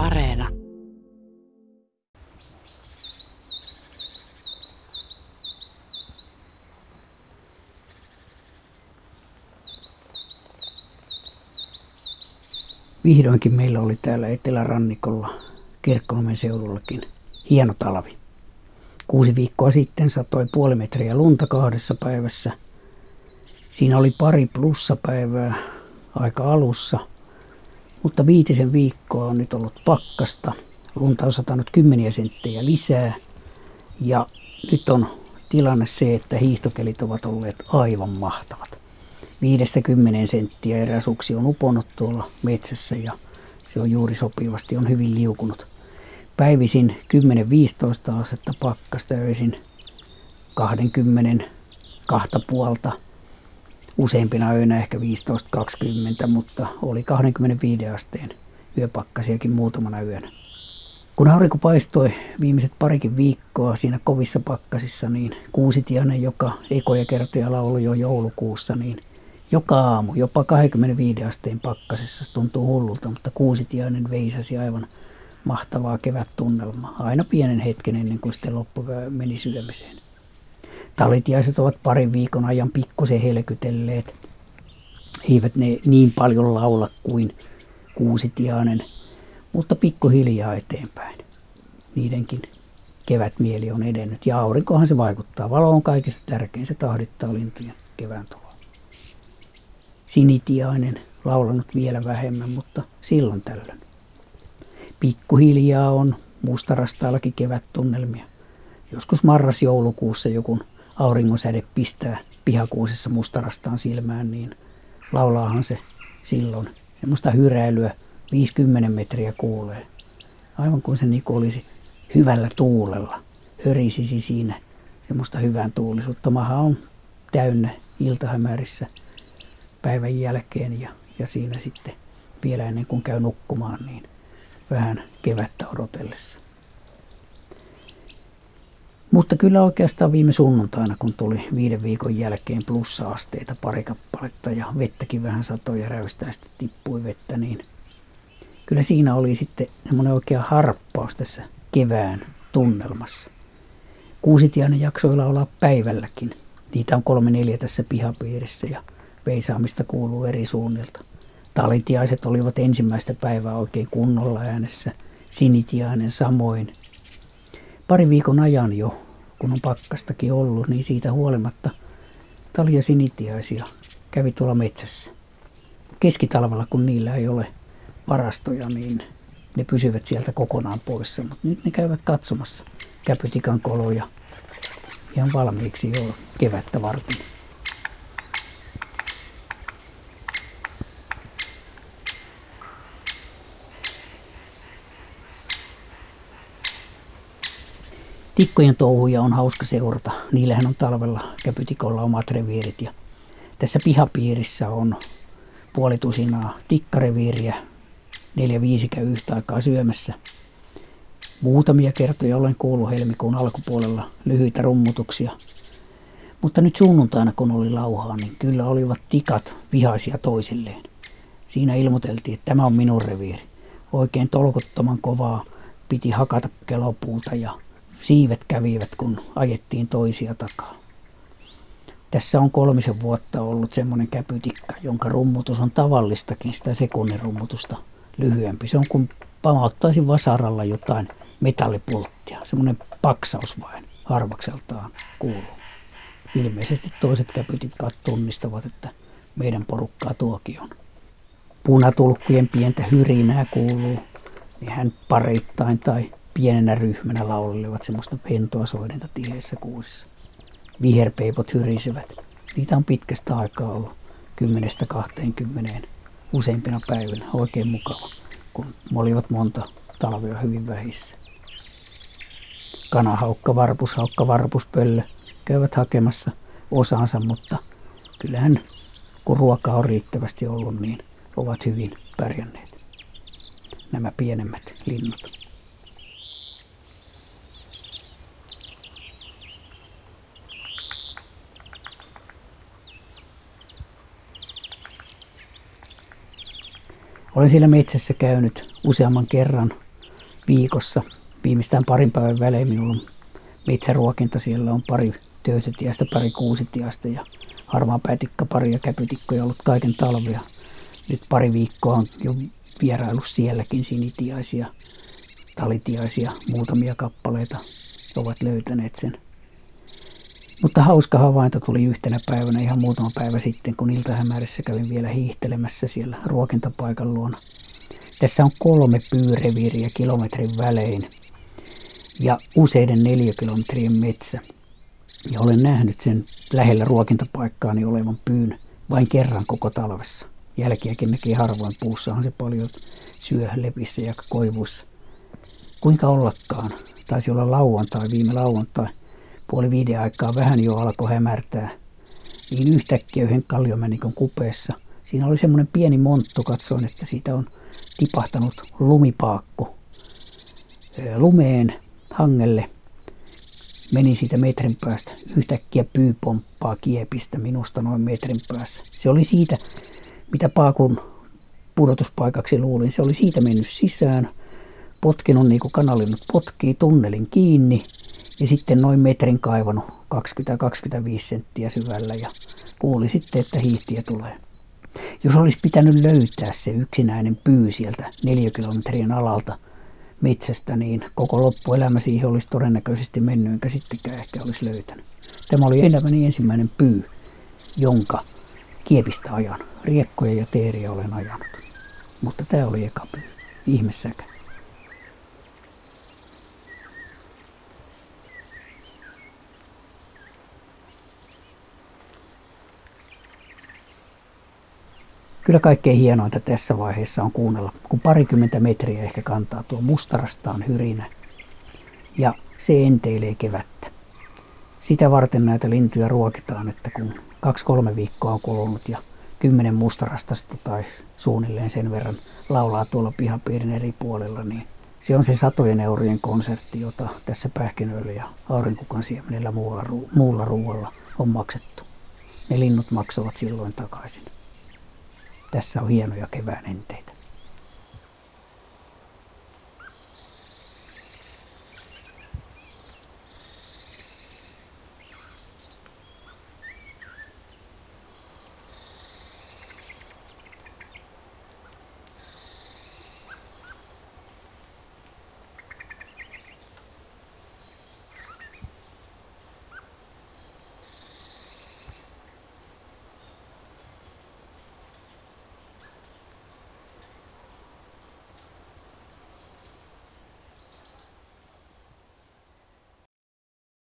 Areena. Vihdoinkin meillä oli täällä Etelärannikolla Kirkkonomen seudullakin hieno talvi. Kuusi viikkoa sitten satoi puoli metriä lunta kahdessa päivässä. Siinä oli pari plussapäivää aika alussa, mutta viitisen viikkoa on nyt ollut pakkasta. Lunta on satanut kymmeniä senttejä lisää ja nyt on tilanne se, että hiihtokelit ovat olleet aivan mahtavat. Viidestä kymmenen senttiä eräs uksi on uponnut tuolla metsässä ja se on juuri sopivasti, on hyvin liukunut päivisin 10-15 astetta pakkasta öisin 20 kahta puolta. Useimpina öinä ehkä 15-20, mutta oli 25 asteen yöpakkasiakin muutamana yönä. Kun aurinko paistoi viimeiset parikin viikkoa siinä kovissa pakkasissa, niin Kuusitiainen, joka ekoja kertoja laului jo joulukuussa, niin joka aamu, jopa 25 asteen pakkasessa, tuntuu hullulta, mutta Kuusitiainen veisasi aivan mahtavaa kevättunnelmaa. Aina pienen hetken ennen kuin sitten loppu meni syömiseen. Talitiaiset ovat parin viikon ajan pikkusen helkytelleet. Eivät ne niin paljon laula kuin kuusitiainen, mutta pikkuhiljaa eteenpäin. Niidenkin kevätmieli on edennyt ja aurinkohan se vaikuttaa. Valo on kaikista tärkein, se tahdittaa lintujen kevään tuloa. Sinitiainen laulanut vielä vähemmän, mutta silloin tällöin. Pikkuhiljaa on mustarastaallakin kevättunnelmia. Joskus marras-joulukuussa joku auringonsäde pistää pihakuusessa mustarastaan silmään, niin laulaahan se silloin. Semmoista hyräilyä 50 metriä kuulee. Aivan kuin se niinku olisi hyvällä tuulella. Hörisisi siinä semmoista hyvän tuulisuutta. Maha on täynnä iltahämärissä päivän jälkeen ja, ja siinä sitten vielä ennen kuin käy nukkumaan, niin vähän kevättä odotellessa. Mutta kyllä oikeastaan viime sunnuntaina, kun tuli viiden viikon jälkeen plussa-asteita pari kappaletta ja vettäkin vähän satoi ja räystäistä tippui vettä, niin kyllä siinä oli sitten semmoinen oikea harppaus tässä kevään tunnelmassa. Kuusitiainen jaksoilla olla päivälläkin. Niitä on kolme neljä tässä pihapiirissä ja veisaamista kuuluu eri suunnilta. Talitiaiset olivat ensimmäistä päivää oikein kunnolla äänessä, sinitiainen samoin. Pari viikon ajan jo, kun on pakkastakin ollut, niin siitä huolimatta talia sinitiaisia kävi tuolla metsässä. Keskitalvella, kun niillä ei ole varastoja, niin ne pysyvät sieltä kokonaan poissa, mutta nyt ne käyvät katsomassa käpytikan koloja ihan valmiiksi jo kevättä varten. Tikkojen touhuja on hauska seurata. Niillähän on talvella käpytikolla omat reviirit. Ja tässä pihapiirissä on puolitusinaa tikkareviiriä. Neljä viisi käy yhtä aikaa syömässä. Muutamia kertoja olen kuullut helmikuun alkupuolella lyhyitä rummutuksia. Mutta nyt sunnuntaina kun oli lauhaa, niin kyllä olivat tikat vihaisia toisilleen. Siinä ilmoiteltiin, että tämä on minun reviiri. Oikein tolkottoman kovaa piti hakata kelopuuta ja siivet kävivät, kun ajettiin toisia takaa. Tässä on kolmisen vuotta ollut semmoinen käpytikka, jonka rummutus on tavallistakin sitä sekunnin rummutusta lyhyempi. Se on kuin pamauttaisi vasaralla jotain metallipulttia. Semmoinen paksaus vain harvakseltaan kuuluu. Ilmeisesti toiset käpytikkaat tunnistavat, että meidän porukkaa tuokin on. Punatulkkujen pientä hyrinää kuuluu, niin hän pareittain tai pienenä ryhmänä laulelivat semmoista pentoa soidinta tiheessä kuusissa. Viherpeipot hyrisivät. Niitä on pitkästä aikaa ollut kymmenestä kymmeneen useimpina päivinä. Oikein mukava, kun olivat monta talvea hyvin vähissä. Kanahaukka, varpushaukka, varpuspöllö käyvät hakemassa osansa, mutta kyllähän kun ruokaa on riittävästi ollut, niin ovat hyvin pärjänneet nämä pienemmät linnut. Olen siellä metsässä käynyt useamman kerran viikossa. Viimeistään parin päivän välein minulla on metsäruokinta. Siellä on pari töytötiästä, pari kuusitiasta ja harmaa päätikka, pari ja käpytikkoja ollut kaiken talvea. Nyt pari viikkoa on jo vierailu sielläkin sinitiaisia, talitiaisia, muutamia kappaleita ovat löytäneet sen. Mutta hauska havainto tuli yhtenä päivänä ihan muutama päivä sitten, kun iltahämärissä kävin vielä hiihtelemässä siellä ruokintapaikan luona. Tässä on kolme pyyreviiriä kilometrin välein ja useiden neliökilometrien metsä. Ja olen nähnyt sen lähellä ruokintapaikkaani olevan pyyn vain kerran koko talvessa. Jälkiäkin näkee harvoin, puussahan se paljon syö lepissä ja koivuissa. Kuinka ollakaan, taisi olla lauantai, viime lauantai, puoli viiden aikaa vähän jo alkoi hämärtää. Niin yhtäkkiä yhden kalliomänikon kupeessa. Siinä oli semmoinen pieni monttu, katsoin, että siitä on tipahtanut lumipaakku lumeen hangelle. Meni siitä metrin päästä. Yhtäkkiä pyy pomppaa kiepistä minusta noin metrin päässä. Se oli siitä, mitä paakun pudotuspaikaksi luulin. Se oli siitä mennyt sisään, potkinut niin kuin kanalinnut potkii tunnelin kiinni ja sitten noin metrin kaivannut 20-25 senttiä syvällä ja kuuli sitten, että hiihtiä tulee. Jos olisi pitänyt löytää se yksinäinen pyy sieltä neliökilometrien alalta metsästä, niin koko loppuelämä siihen olisi todennäköisesti mennyt, enkä sittenkään ehkä olisi löytänyt. Tämä oli elämäni ensimmäinen pyy, jonka kiepistä ajan. Riekkoja ja teeriä olen ajanut. Mutta tämä oli eka pyy. Ihmissäkä. Kyllä kaikkein hienointa tässä vaiheessa on kuunnella, kun parikymmentä metriä ehkä kantaa tuo mustarastaan hyrinä. Ja se enteilee kevättä. Sitä varten näitä lintuja ruokitaan, että kun kaksi-kolme viikkoa on kulunut ja kymmenen mustarastasta tai suunnilleen sen verran laulaa tuolla pihapiirin eri puolella, niin se on se satojen eurojen konsertti, jota tässä pähkinöillä ja aurinkukan siemenellä muulla, muulla ruoalla on maksettu. Ne linnut maksavat silloin takaisin. Tässä on hienoja kevään enteitä.